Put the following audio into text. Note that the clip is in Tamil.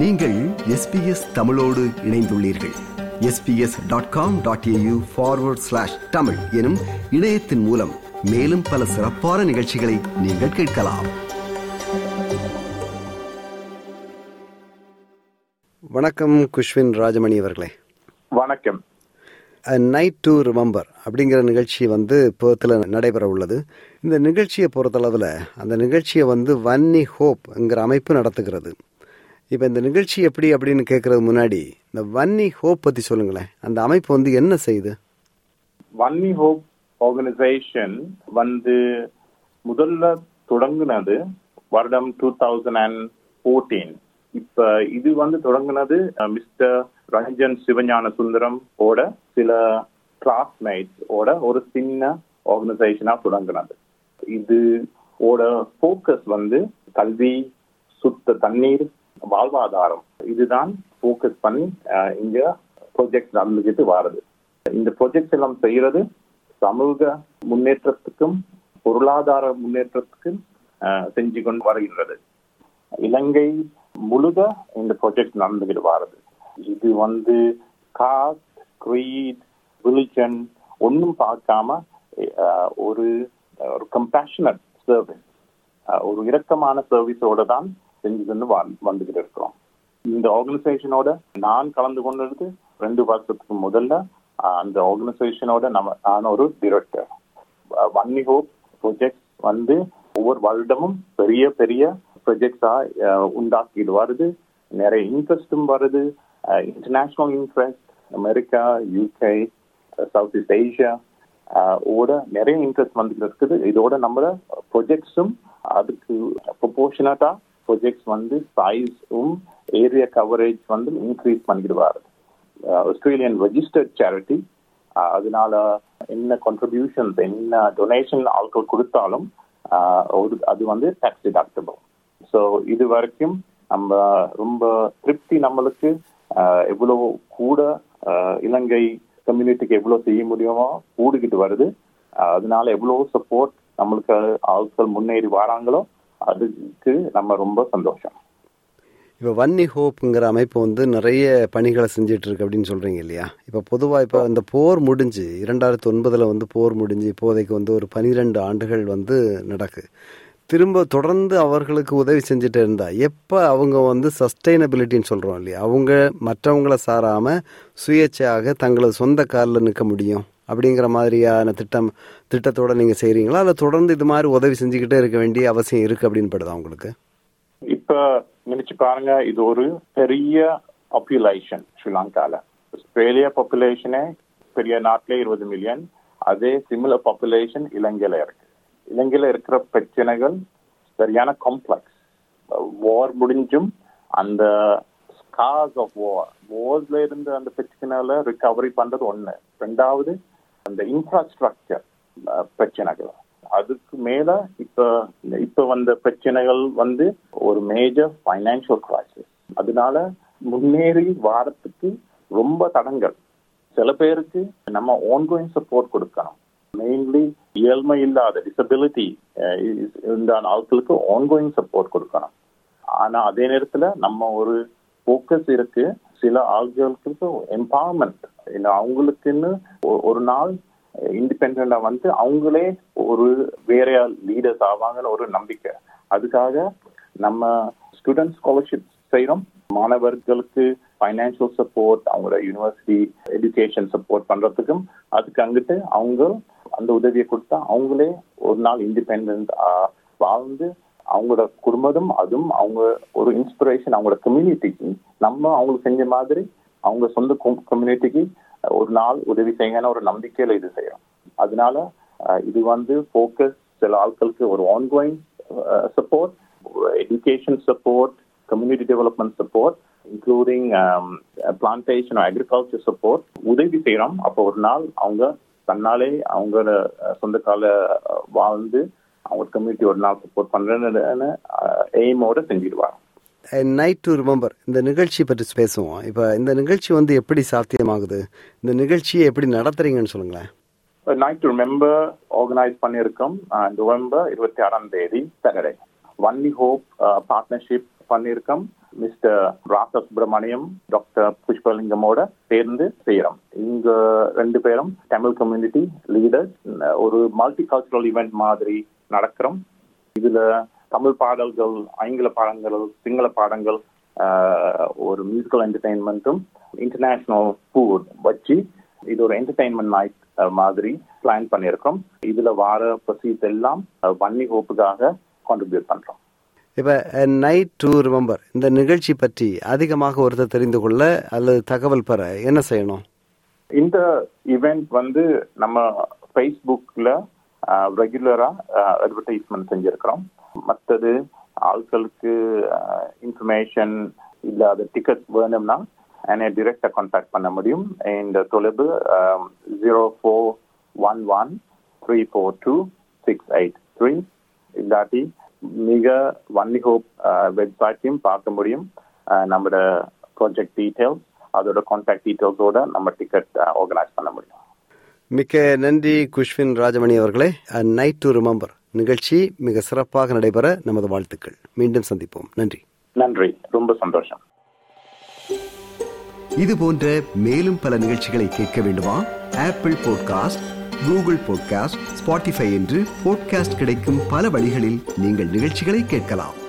நீங்கள் எஸ்பிஎஸ் தமிழோடு இணைந்துள்ளீர்கள். SBS dot com dot AU forward slash Tamil எனும் இணையத்தின் மூலம் மேலும் பல சிறப்பான நிகழ்ச்சிகளை நீங்கள் கேட்கலாம். வணக்கம் குஷ்வின் ராஜமணி அவர்களே. வணக்கம். நைட் டு ரிமெம்பர் அப்படிங்கிற நிகழ்ச்சி வந்து பேர்த்தில் நடைபெற உள்ளது இந்த நிகழ்ச்சியை பொறுத்தளவில் அந்த நிகழ்ச்சியை வந்து வன்னி ஹோப்ங்கிற அமைப்பு நடத்துகிறது. இப்போ இந்த நிகழ்ச்சி எப்படி அப்படின்னு கேட்கறது முன்னாடி இந்த வன்னி ஹோப் பற்றி சொல்லுங்களேன். அந்த அமைப்பு வந்து என்ன செய்யுது? வன்னி ஹோப் ஆர்கனைசேஷன் வந்து முதல்ல தொடங்கினது வருடம் டூ தௌசண்ட் அண்ட் ஃபோர்டீன் இப்ப இது வந்து தொடங்கினது மிஸ்டர் ரஞ்சன் சிவஞான சுந்தரம் ஓட சில கிளாஸ்மேட்ஸ் ஓட ஒரு சின்ன ஆர்கனைசேஷனா தொடங்குனது. இது ஓட ஃபோக்கஸ் வந்து கல்வி சுத்த தண்ணீர் வாழ்வாதாரம். இதுதான் ஃபோக்கஸ் பண்ணி இங்க ப்ரொஜெக்ட் நடந்துகிட்டு வாருது. இந்த ப்ரொஜெக்ட் எல்லாம் செய்யறது சமூக முன்னேற்றத்துக்கும் பொருளாதார முன்னேற்றத்துக்கும் செஞ்சு கொண்டு வருகின்றது. இலங்கை முழுத இந்த ப்ராஜெக்ட் நடந்துகிட்டு வாருது. இது வந்து காஸ்ட் கிரீட் ரிலிஜன் ஒன்றும் பார்க்காம ஒரு ஒரு கம்பேஷனட் சர்வீஸ் ஒரு இரக்கமான சர்வீஸோட தான் செஞ்சு வந்துகிட்டு இருக்கிறோம். இந்த ஆர்கனைசேஷனோட நான் கலந்து கொண்டது ரெண்டு வருஷத்துக்கு முதல்ல அந்த ஆர்கனைசேஷனோட நம்ம நான் ஒரு டிரெக்டர் வன்னி ஹோப் ப்ரொஜெக்ட் வந்து ஒவ்வொரு வருடமும் பெரிய பெரிய ப்ரொஜெக்ட்ஸா உண்டாக்கிட்டு வருது. நிறைய இன்ட்ரெஸ்டும் வருது. International interest America UK south east Asia ஓட நிறைய இன்ட்ரெஸ்ட் வந்துட்டு இருக்குது. இதோட நம்ம ப்ரொஜெக்ட்ஸும் அதுக்கு ப்ரொபோர்ஷனட்டா ப்ரொஜெக்ட்ஸ் வந்து சைஸும் ஏரியா கவரேஜ் வந்து இன்க்ரீஸ் பண்ணிக்கிட்டு ஆஸ்திரேலியன் ரெஜிஸ்டர்ட் சேரிட்டி அதனால என்ன கான்ட்ரிபியூஷன்ஸ் என்ன டொனேஷன் ஆட்கள் கொடுத்தாலும் ஒரு அது வந்து டாக்ஸ் டிடாக்டபிள் ஸோ இது வரைக்கும் நம்ம ரொம்ப திருப்தி நம்மளுக்கு ஆஹ், எவ்வளவு கூட ஆஹ், இலங்கை கம்யூனிட்டிக்கு எவ்வளோ செய்ய முடியுமோ கூடிக்கிட்டு வருது. அதனால எவ்வளோ சப்போர்ட் நம்மளுக்கு ஆட்கள் முன்னேறி வராங்களோ அதுக்கு நம்ம ரொம்ப சந்தோஷம். இப்போ வன்னி ஹோப்புங்கிற அமைப்பு வந்து நிறைய பணிகளை செஞ்சுட்டு இருக்கு அப்படின்னு சொல்றீங்க இல்லையா? இப்போ பொதுவாக இப்போ இந்த போர் முடிஞ்சு இரண்டாயிரத்தி ஒன்பதில் வந்து போர் முடிஞ்சு இப்போதைக்கு வந்து ஒரு பனிரெண்டு ஆண்டுகள் வந்து நடக்கு. திரும்ப தொடர்ந்து அவர்களுக்கு உதவி செஞ்சுட்டு இருந்தா எப்போ அவங்க வந்து சஸ்டைனபிலிட்டின்னு சொல்கிறோம் இல்லையா? அவங்க மற்றவங்களை சாராமல் சுயேட்சையாக தங்களது சொந்த காலில் நிற்க முடியும்? அப்படிங்கிற மாதிரியான திட்டம் திட்டத்தோட நீங்கள் செய்கிறீங்களா இல்லை தொடர்ந்து இது மாதிரி உதவி செஞ்சுக்கிட்டே இருக்க வேண்டிய அவசியம் இருக்குது அப்படின்னு படுதா உங்களுக்கு? இப்ப நினைச்சு பாருங்க இது ஒரு பெரிய பாப்புலேஷன் ஸ்ரீலங்கால. ஆஸ்திரேலியா பாப்புலேஷனே பெரிய நாட்டிலே இருபது மில்லியன் அதே சிமிலர் பாப்புலேஷன் இலங்கையில இருக்கு. இலங்கையில இருக்கிற பிரச்சனைகள் சரியான காம்ப்ளெக்ஸ் வார் முடிஞ்சும் அந்த ஸ்கார்ஸ் ஆஃப் வார் வார்ல இருந்து அந்த பிரச்சனைல ரிகவரி பண்றது ஒண்ணு. ரெண்டாவது அந்த இன்ஃப்ராஸ்ட்ரக்சர் பிரச்சனைகள். அதுக்கு மேல இப்ப இப்ப வந்த பிரச்சனைகள் வந்து ஒரு மேஜர் பைனான்சியல் கிரைசிஸ் அதனால முன்னேறி வாரத்துக்கு ரொம்ப தடங்கள். சில பேருக்கு நம்ம ஆன்கோயிங் சப்போர்ட் கொடுக்கணும். மெயின்லி ஏழ்மை இல்லாத டிசபிலிட்டி இருந்தான ஆட்களுக்கு ஆன்கோயிங் சப்போர்ட் கொடுக்கணும். ஆனா அதே நேரத்துல நம்ம ஒரு ஃபோக்கஸ் இருக்கு. சில ஆட்களுக்கு எம்பவர்மெண்ட் இல்லை அவங்களுக்குன்னு ஒரு நாள் இண்டிபெண்டா வந்து அவங்களே ஒரு வேற லீடர்ஸ் ஆவாங்கன்னு ஒரு நம்பிக்கை. அதுக்காக நம்ம ஸ்டூடெண்ட் ஸ்காலர்ஷிப் செய்யறோம் மாணவர்களுக்கு ஃபைனான்சியல் சப்போர்ட் அவங்களோட யூனிவர்சிட்டி எஜுகேஷன் சப்போர்ட் பண்றதுக்கும் அதுக்கு அங்கிட்டு அவங்க அந்த உதவியை கொடுத்தா அவங்களே ஒரு நாள் இண்டிபெண்ட் வாழ்ந்து அவங்களோட குடும்பத்தும் அதுவும் அவங்க ஒரு இன்ஸ்பிரேஷன் அவங்களோட கம்யூனிட்டிக்கு நம்ம அவங்களுக்கு செஞ்ச மாதிரி அவங்க சொந்த கம்யூனிட்டிக்கு ஒரு நாள் உதவி செய்யுங்கன்னு ஒரு நம்பிக்கையில இது செய்யறோம். அதனால இது வந்து ஃபோக்கஸ் சில ஆட்களுக்கு ஒரு ongoing support education support community development support including plantation agriculture support உதவி செய்யறோம். அப்போ ஒரு நாள் அவங்க தன்னாலே அவங்க சொந்த கால வாழ்ந்து அவங்க கம்யூனிட்டி ஒரு நாள் சப்போர்ட் பண்றேன்னு எய்மோட செஞ்சிடுவாங்க. நைட் டு ரிமெம்பர் இந்த நிகழ்ச்சி பற்றி பேசுவோம். இப்போ இந்த நிகழ்ச்சி வந்து எப்படி சாத்தியமாகுது? இந்த நிகழ்ச்சியை எப்படி நடத்துறீங்கன்னு சொல்லுங்களேன். நைட் டு ரிமெம்பர் ஆர்கனைஸ் பண்ணியிருக்கோம். நவம்பர் இருபத்தி ஆறாம் தேதி சாட்டர்டே வன்னி ஹோப் பார்ட்னர்ஷிப் பண்ணியிருக்கோம். மிஸ்டர் ராச சுப்பிரமணியம் டாக்டர் புஷ்பலிங்கமோட சேர்ந்து செய்யறோம். இங்க ரெண்டு பேரும் தமிழ் கம்யூனிட்டி லீடர்ஸ் ஒரு மல்டி கல்ச்சுரல் ஈவெண்ட் மாதிரி நடக்கிறோம். இதுல தமிழ் பாடல்கள் ஆங்கில பாடல்கள் சிங்கள பாடங்கள் ஒரு மியூசிக்கல் என்டர்டைன்மெண்ட்டும் இன்டர்நேஷனல் ஃபுட் வச்சு இது ஒரு என்டர்டைன்மெண்ட் நைட் மாதிரி பிளான் பண்ணியிருக்கோம். இதுல வார ப்ரொசீஸ் எல்லாம் வன்னி ஹோப்புக்காக கான்ட்ரிபியூட் பண்றோம். இப்போ நைட் டு ரிமெம்பர் இந்த நிகழ்ச்சி பற்றி அதிகமாக ஒருத்தர் தெரிந்து கொள்ள அல்லது தகவல் பெற என்ன செய்யணும்? இந்த இவெண்ட் வந்து நம்ம ஃபேஸ்புக்ல ரெகுலரா அட்வர்டைஸ்மெண்ட் செஞ்சிருக்கிறோம். மற்றது ஆட்களுக்கு இன்ஃபர்மேஷன் இல்லாத டிக்கெட் வேணும்னா என்னை டிரெக்டா கான்டாக்ட் பண்ண முடியும். இந்த தொலைவு zero four one one three four two six eight three இல்லாட்டி மிக வன்னி ஹோப் வெப்சைட்டையும் பார்க்க முடியும். நம்மளோட ப்ராஜெக்ட் டீட்டெயில்ஸ் அதோட கான்டாக்ட் டீட்டெயில்ஸோட நம்ம டிக்கெட் ஆர்கனைஸ் பண்ண முடியும். மிக்க நன்றி குஷ்வின் ராஜமணி அவர்களே. நைட் டு ரிமெம்பர் நிகழ்ச்சி மிக சிறப்பாக நடைபெற நமது வாழ்த்துக்கள். மீண்டும் சந்திப்போம். நன்றி. நன்றி. ரொம்ப சந்தோஷம். இது போன்ற மேலும் பல நிகழ்ச்சிகளை கேட்க வேண்டுமா? Apple podcast Google podcast Spotify என்று பாட்காஸ்ட் கிடைக்கும் பல வழிகளில் நீங்கள் நிகழ்ச்சிகளை கேட்கலாம்.